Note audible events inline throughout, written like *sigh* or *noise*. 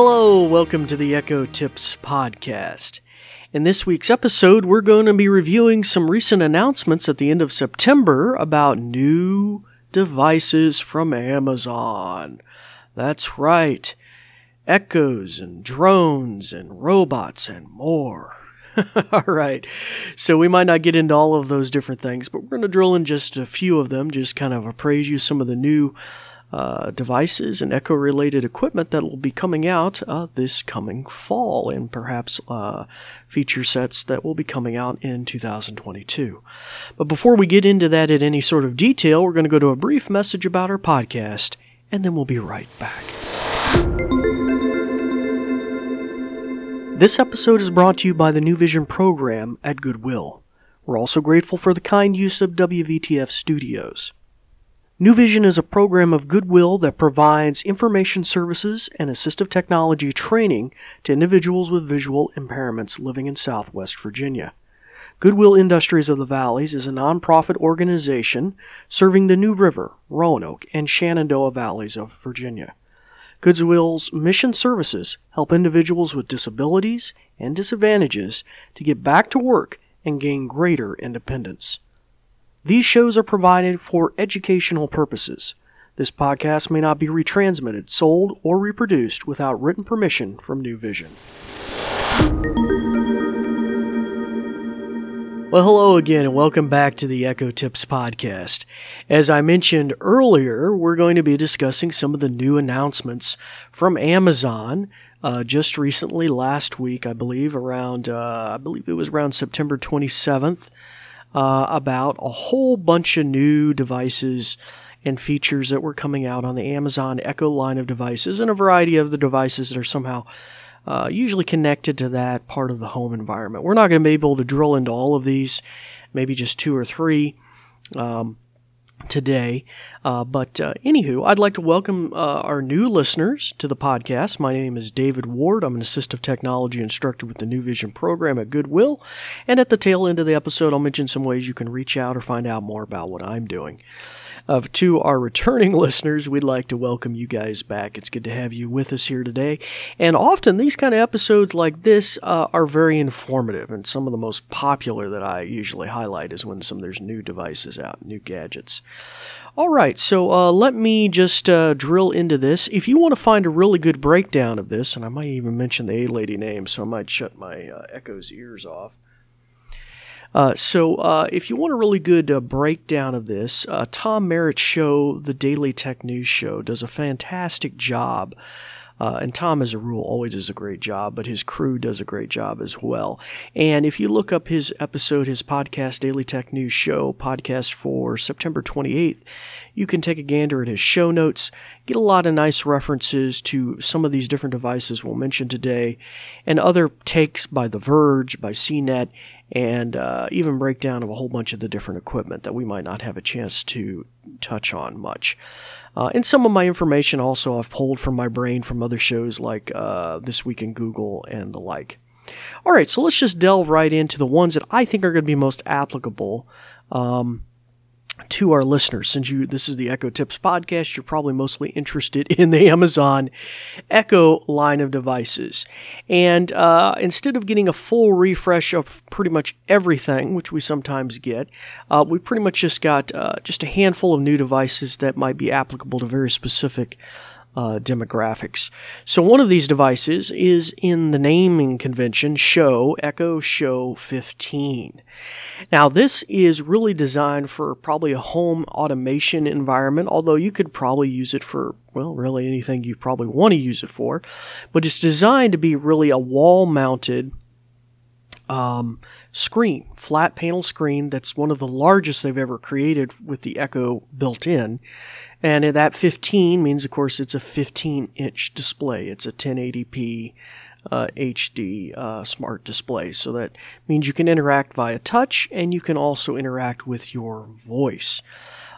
Hello, welcome to the Echo Tips Podcast. In this week's episode, we're going to be reviewing some recent announcements at the end of September about new devices from Amazon. That's right, echoes and drones and robots and more. *laughs* all right, so we might not get into all of those different things, but we're going to drill in just a few of them, just kind of appraise you some of the new uh, devices and echo related equipment that will be coming out uh, this coming fall, and perhaps uh, feature sets that will be coming out in 2022. But before we get into that in any sort of detail, we're going to go to a brief message about our podcast, and then we'll be right back. This episode is brought to you by the New Vision program at Goodwill. We're also grateful for the kind use of WVTF Studios. New Vision is a program of goodwill that provides information services and assistive technology training to individuals with visual impairments living in Southwest Virginia. Goodwill Industries of the Valleys is a nonprofit organization serving the New River, Roanoke, and Shenandoah valleys of Virginia. Goodwill's mission services help individuals with disabilities and disadvantages to get back to work and gain greater independence. These shows are provided for educational purposes. This podcast may not be retransmitted, sold, or reproduced without written permission from New Vision. Well, hello again, and welcome back to the Echo Tips podcast. As I mentioned earlier, we're going to be discussing some of the new announcements from Amazon. Uh, just recently, last week, I believe, around uh, I believe it was around September 27th uh, about a whole bunch of new devices and features that were coming out on the Amazon Echo line of devices and a variety of the devices that are somehow uh, usually connected to that part of the home environment. We're not going to be able to drill into all of these, maybe just two or three. Um, today. Uh, but uh, anywho, I'd like to welcome uh, our new listeners to the podcast. My name is David Ward. I'm an assistive technology instructor with the New Vision program at Goodwill. And at the tail end of the episode, I'll mention some ways you can reach out or find out more about what I'm doing. Uh, to our returning *laughs* listeners, we'd like to welcome you guys back. It's good to have you with us here today. And often these kind of episodes like this uh, are very informative, and some of the most popular that I usually highlight is when some there's new devices out, new gadgets. All right, so uh, let me just uh, drill into this. If you want to find a really good breakdown of this, and I might even mention the A lady name, so I might shut my uh, Echo's ears off. Uh, so, uh, if you want a really good uh, breakdown of this, uh, Tom Merritt's show, The Daily Tech News Show, does a fantastic job. Uh, and Tom, as a rule, always does a great job, but his crew does a great job as well. And if you look up his episode, his podcast, Daily Tech News Show, podcast for September 28th, you can take a gander at his show notes, get a lot of nice references to some of these different devices we'll mention today, and other takes by The Verge, by CNET, and uh, even breakdown of a whole bunch of the different equipment that we might not have a chance to touch on much. Uh, and some of my information also I've pulled from my brain from other shows like uh, This Week in Google and the like. All right, so let's just delve right into the ones that I think are going to be most applicable. Um, to our listeners. Since you this is the Echo Tips podcast, you're probably mostly interested *laughs* in the Amazon Echo line of devices. And uh, instead of getting a full refresh of pretty much everything, which we sometimes get, uh, we pretty much just got uh, just a handful of new devices that might be applicable to very specific uh, demographics. So one of these devices is in the naming convention Show Echo Show 15. Now this is really designed for probably a home automation environment, although you could probably use it for well, really anything you probably want to use it for. But it's designed to be really a wall mounted um, screen, flat panel screen that's one of the largest they've ever created with the Echo built in. And that 15 means, of course, it's a 15 inch display. It's a 1080p uh, HD uh, smart display. So that means you can interact via touch and you can also interact with your voice.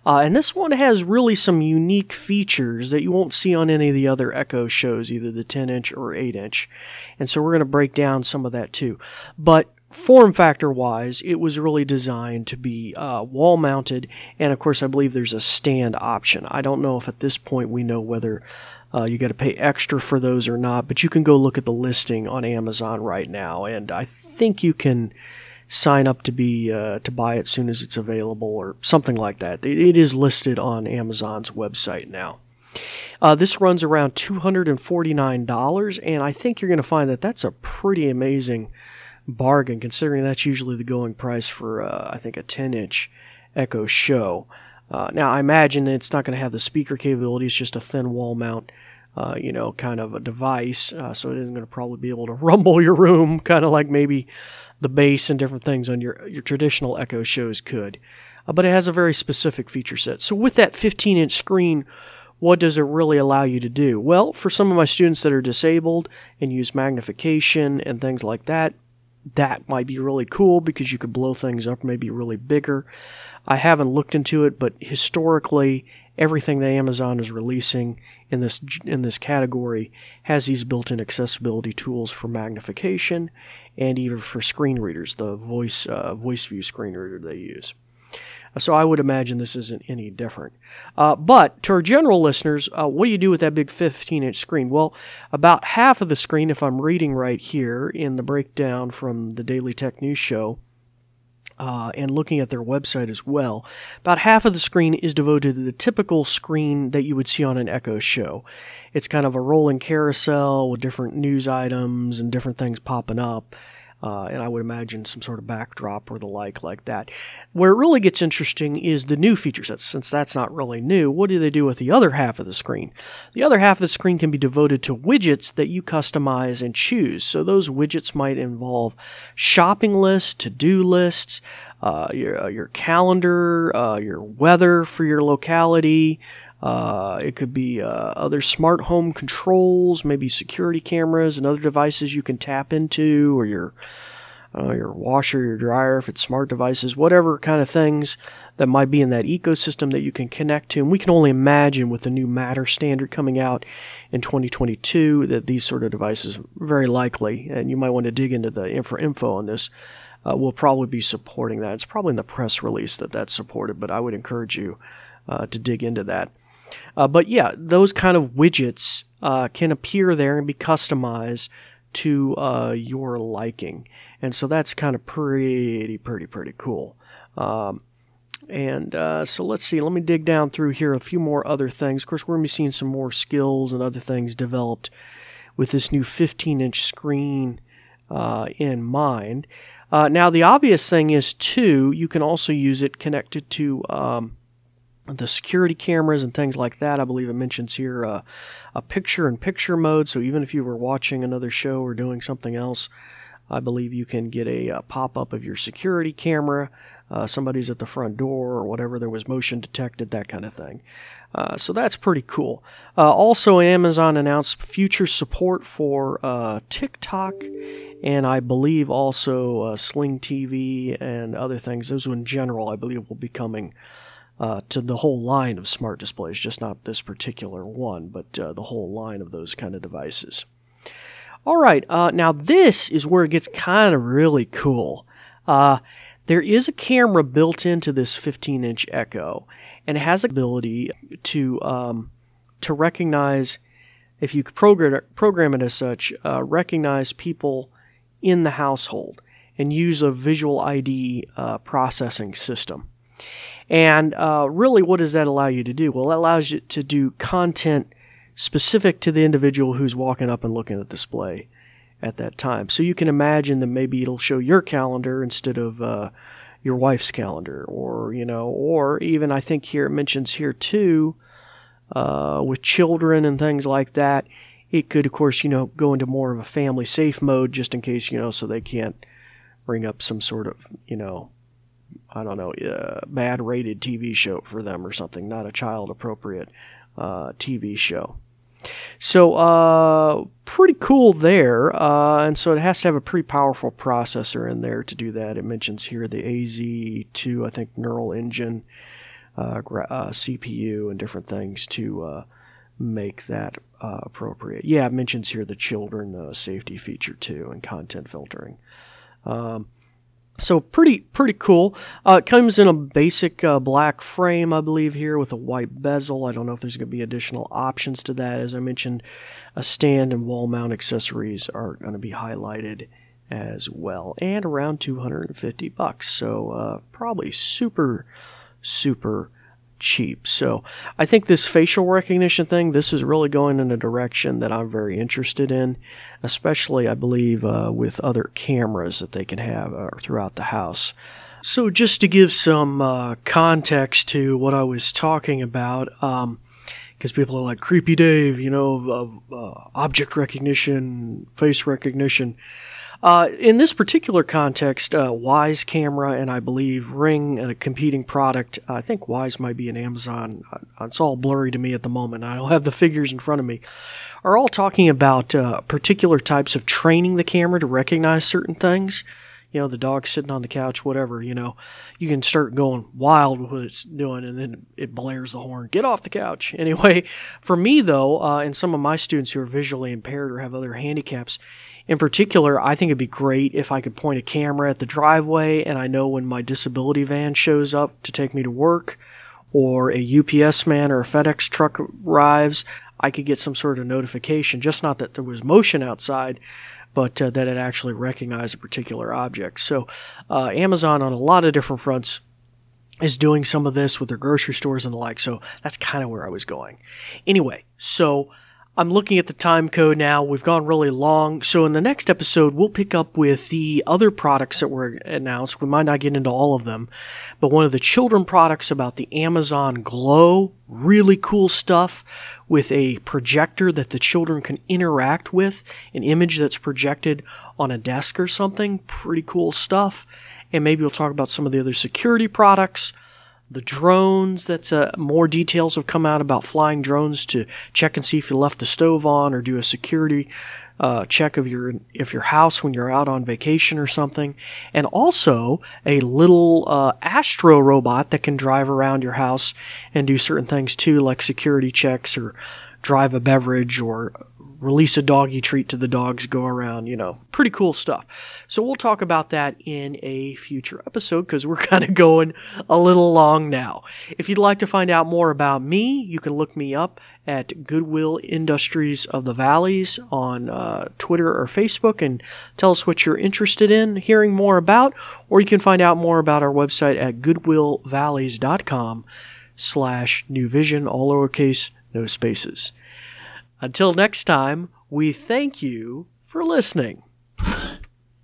Uh, and this one has really some unique features that you won't see on any of the other Echo shows, either the 10 inch or 8 inch. And so we're going to break down some of that too. But form factor wise, it was really designed to be uh, wall mounted, and of course, I believe there's a stand option. I don't know if at this point we know whether uh, you got to pay extra for those or not, but you can go look at the listing on Amazon right now, and I think you can sign up to be uh, to buy it as soon as it's available or something like that. it, it is listed on Amazon's website now. Uh, this runs around $249, and I think you're going to find that that's a pretty amazing bargain considering that's usually the going price for, uh, I think, a 10 inch Echo Show. Uh, now, I imagine it's not going to have the speaker capability, it's just a thin wall mount. Uh, you know, kind of a device, uh, so it isn't going to probably be able to *laughs* rumble your room, kind of like maybe the bass and different things on your your traditional Echo shows could. Uh, but it has a very specific feature set. So with that 15 inch screen, what does it really allow you to do? Well, for some of my students that are disabled and use magnification and things like that, that might be really cool because you could blow things up maybe really bigger. I haven't looked into it, but historically, everything that Amazon is releasing in this in this category has these built-in accessibility tools for magnification and even for screen readers, the voice uh, voice view screen reader they use. So I would imagine this isn't any different. Uh, but to our general listeners, uh, what do you do with that big 15 inch screen? Well, about half of the screen, if I'm reading right here in the breakdown from the Daily Tech News Show, uh, and looking at their website as well, about half of the screen is devoted to the typical screen that you would see on an Echo show. It's kind of a rolling carousel with different news items and different things popping up uh, and I would imagine some sort of backdrop or the like like that. Where it really gets interesting is the new feature sets. Since that's not really new, what do they do with the other half of the screen? The other half of the screen can be devoted to widgets that you customize and choose. So those widgets might involve shopping lists, to-do lists, uh, your uh, your calendar, uh, your weather for your locality. Uh, it could be uh, other smart home controls, maybe security cameras and other devices you can tap into, or your uh, your washer, your dryer, if it's smart devices, whatever kind of things that might be in that ecosystem that you can connect to. And we can only imagine with the new Matter standard coming out in 2022 that these sort of devices very likely, and you might want to dig into the info on this. Uh, will probably be supporting that. It's probably in the press release that that's supported, but I would encourage you uh, to dig into that. Uh, but yeah, those kind of widgets uh, can appear there and be customized to uh, your liking. And so that's kind of pretty, pretty, pretty cool. Um, and uh, so let's see, let me dig down through here a few more other things. Of course, we're going to be seeing some more skills and other things developed with this new 15 inch screen uh, in mind. Uh, now, the obvious thing is, too, you can also use it connected to um, the security cameras and things like that. I believe it mentions here uh, a picture in picture mode. So even if you were watching another show or doing something else, I believe you can get a, a uh, pop up of your security camera. Uh, somebody's at the front door or whatever. There was motion detected, that kind of thing. Uh, so that's pretty cool. Uh, also, Amazon announced future support for uh, TikTok and I believe also Sling TV and other things. Those in general, I believe, will be coming uh, to the whole line of smart displays, just not this particular one, but uh, the whole line of those kind of devices. All right, uh, now this is where it gets kind of really cool. Uh, there is a camera built into this 15 inch Echo, and it has the ability to um, to recognize, if you program program it as such, uh, recognize people in the household and use a visual ID uh, processing system. And uh, really, what does that allow you to do? Well, it allows you to do content specific to the individual who's walking up and looking at the display at that time. So you can imagine that maybe it'll show your calendar instead of uh, your wife's calendar, or you know, or even I think here it mentions here too, uh, with children and things like that. It could, of course, you know, go into more of a family safe mode just in case, you know, so they can't bring up some sort of, you know, I don't know, uh, bad rated TV show for them or something, not a child appropriate uh, TV show. So, uh, pretty cool there. Uh, and so it has to have a pretty powerful processor in there to do that. It mentions here the AZ2, I think, neural engine, uh, uh, CPU, and different things to make that appropriate. Yeah, it mentions here the children safety feature too and content filtering. Um, So pretty pretty cool. Uh, it comes in a basic uh, black frame, I believe, here with a white bezel. I don't know if there's going to be additional options to that. As I mentioned, a stand and wall mount accessories are going to be highlighted as well, and around 250 bucks. So uh, probably super super cheap. So I think this facial recognition thing, this is really going in a direction that I'm very interested in, especially I believe uh, with other cameras that they can have uh, throughout the house. So just to give some uh, context to what I was talking about, um, because people are like creepy Dave, you know, uh, object recognition, face recognition. Uh, in this particular context, uh, Wyze camera and I believe Ring, a competing product, I think Wyze might be an Amazon. Uh, it's all blurry to me at the moment. I don't have the figures in front of me. Are all talking about uh, particular types of training the camera to recognize certain things. You know, the dog sitting on the couch, whatever. You know, you can start going wild with what it's doing, and then it blares the horn. Get off the couch. *laughs* Anyway, for me though, uh, and some of my students who are visually impaired or have other handicaps in particular, I think it'd be great if I could point a camera at the driveway and I know when my disability van shows up to take me to work or a UPS man or a FedEx truck arrives, I could get some sort of notification. Just not that there was motion outside, but uh, that it actually recognized a particular object. So, uh, Amazon on a lot of different fronts is doing some of this with their grocery stores and the like. So that's kind of where I was going. Anyway, so I'm looking at the time code now. We've gone really long. So in the next episode, we'll pick up with the other products that were announced. We might not get into all of them, but one of the children products about the Amazon Glow, really cool stuff with a projector that the children can interact with, an image that's projected on a desk or something. Pretty cool stuff. And maybe we'll talk about some of the other security products the drones that's uh, more details have come out about flying drones to check and see if you left the stove on or do a security uh, check of your if your house when you're out on vacation or something. And also a little uh, astro robot that can drive around your house and do certain things too like security checks or drive a beverage or release a doggy treat to the dogs, go around, you know, pretty cool stuff. So we'll talk about that in a future episode because we're *laughs* kind of going a little long now. If you'd like to find out more about me, you can look me up at Goodwill Industries of the Valleys on uh, Twitter or Facebook and tell us what you're interested in hearing more about, or you can find out more about our website at goodwillvalleys.com slash new vision, all lowercase, no spaces. Until next time, we thank you for listening.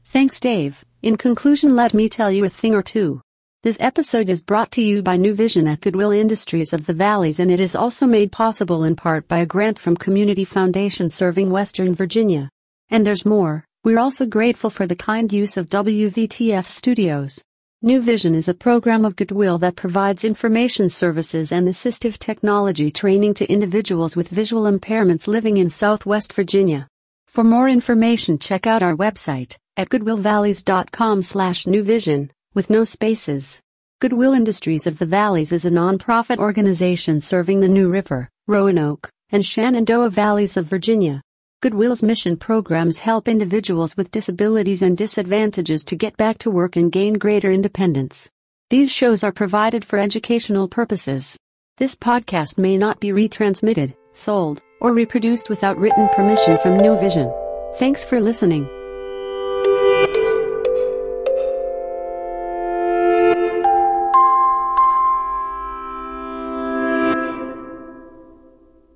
Thanks, Dave. In conclusion, let me tell you a thing or two. This episode is brought to you by New Vision at Goodwill Industries of the Valleys, and it is also made possible in part by a grant from Community Foundation serving Western Virginia. And there's more. We're also grateful for the kind use of WVTF Studios. New Vision is a program of Goodwill that provides information services and assistive technology training to individuals with visual impairments living in Southwest Virginia. For more information, check out our website at goodwillvalleys.com/newvision with no spaces. Goodwill Industries of the Valleys is a nonprofit organization serving the New River, Roanoke, and Shenandoah Valleys of Virginia. Goodwill's mission programs help individuals with disabilities and disadvantages to get back to work and gain greater independence. These shows are provided for educational purposes. This podcast may not be retransmitted, sold, or reproduced without written permission from New Vision. Thanks for listening.